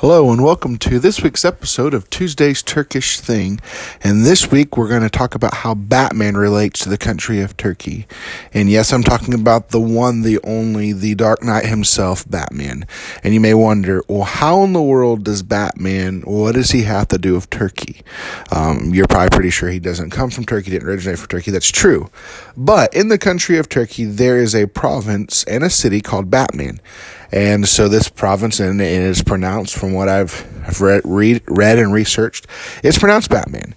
Hello and welcome to this week's episode of Tuesday's Turkish Thing. And this week we're going to talk about how Batman relates to the country of Turkey. And yes, I'm talking about the one, the only, the Dark Knight himself, Batman. And you may wonder, well, how in the world does Batman, what does he have to do with Turkey? Um, you're probably pretty sure he doesn't come from Turkey, didn't originate from Turkey. That's true. But in the country of Turkey, there is a province and a city called Batman. And so this province, and it is pronounced from what I've, read, read, read and researched, it's pronounced Batman.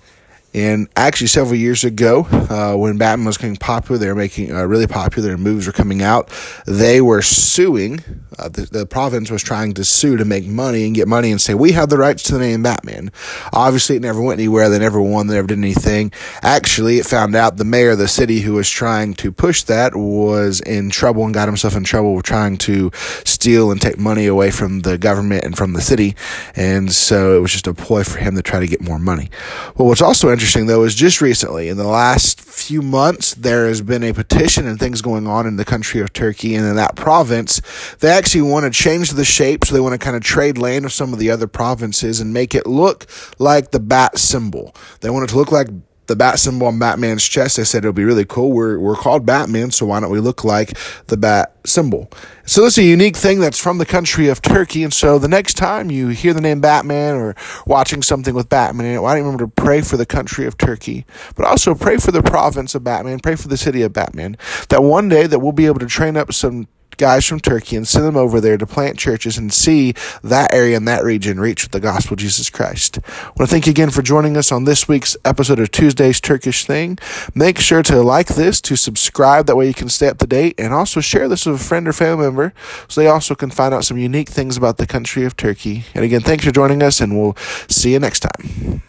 And actually, several years ago, uh, when Batman was getting popular, they were making uh, really popular, movies were coming out. They were suing. Uh, the, the, province was trying to sue to make money and get money and say we have the rights to the name Batman. Obviously, it never went anywhere. They never won. They never did anything. Actually, it found out the mayor of the city who was trying to push that was in trouble and got himself in trouble with trying to steal and take money away from the government and from the city. And so it was just a ploy for him to try to get more money. Well, what's also interesting interesting though is just recently, in the last few months, there has been a petition and things going on in the country of Turkey and in that province. They actually want to change the shape, so they want to kind of trade land with some of the other provinces and make it look like the bat symbol. They want it to look like the bat symbol on Batman's chest. I said it'll be really cool. We're we're called Batman, so why don't we look like the bat symbol? So this is a unique thing that's from the country of Turkey. And so the next time you hear the name Batman or watching something with Batman in it, why don't you remember to pray for the country of Turkey, but also pray for the province of Batman, pray for the city of Batman, that one day that we'll be able to train up some guys from Turkey and send them over there to plant churches and see that area and that region reach with the gospel of Jesus Christ. I want to thank you again for joining us on this week's episode of Tuesday's Turkish Thing. Make sure to like this, to subscribe, that way you can stay up to date, and also share this with a friend or family member so they also can find out some unique things about the country of Turkey. And again, thanks for joining us, and we'll see you next time.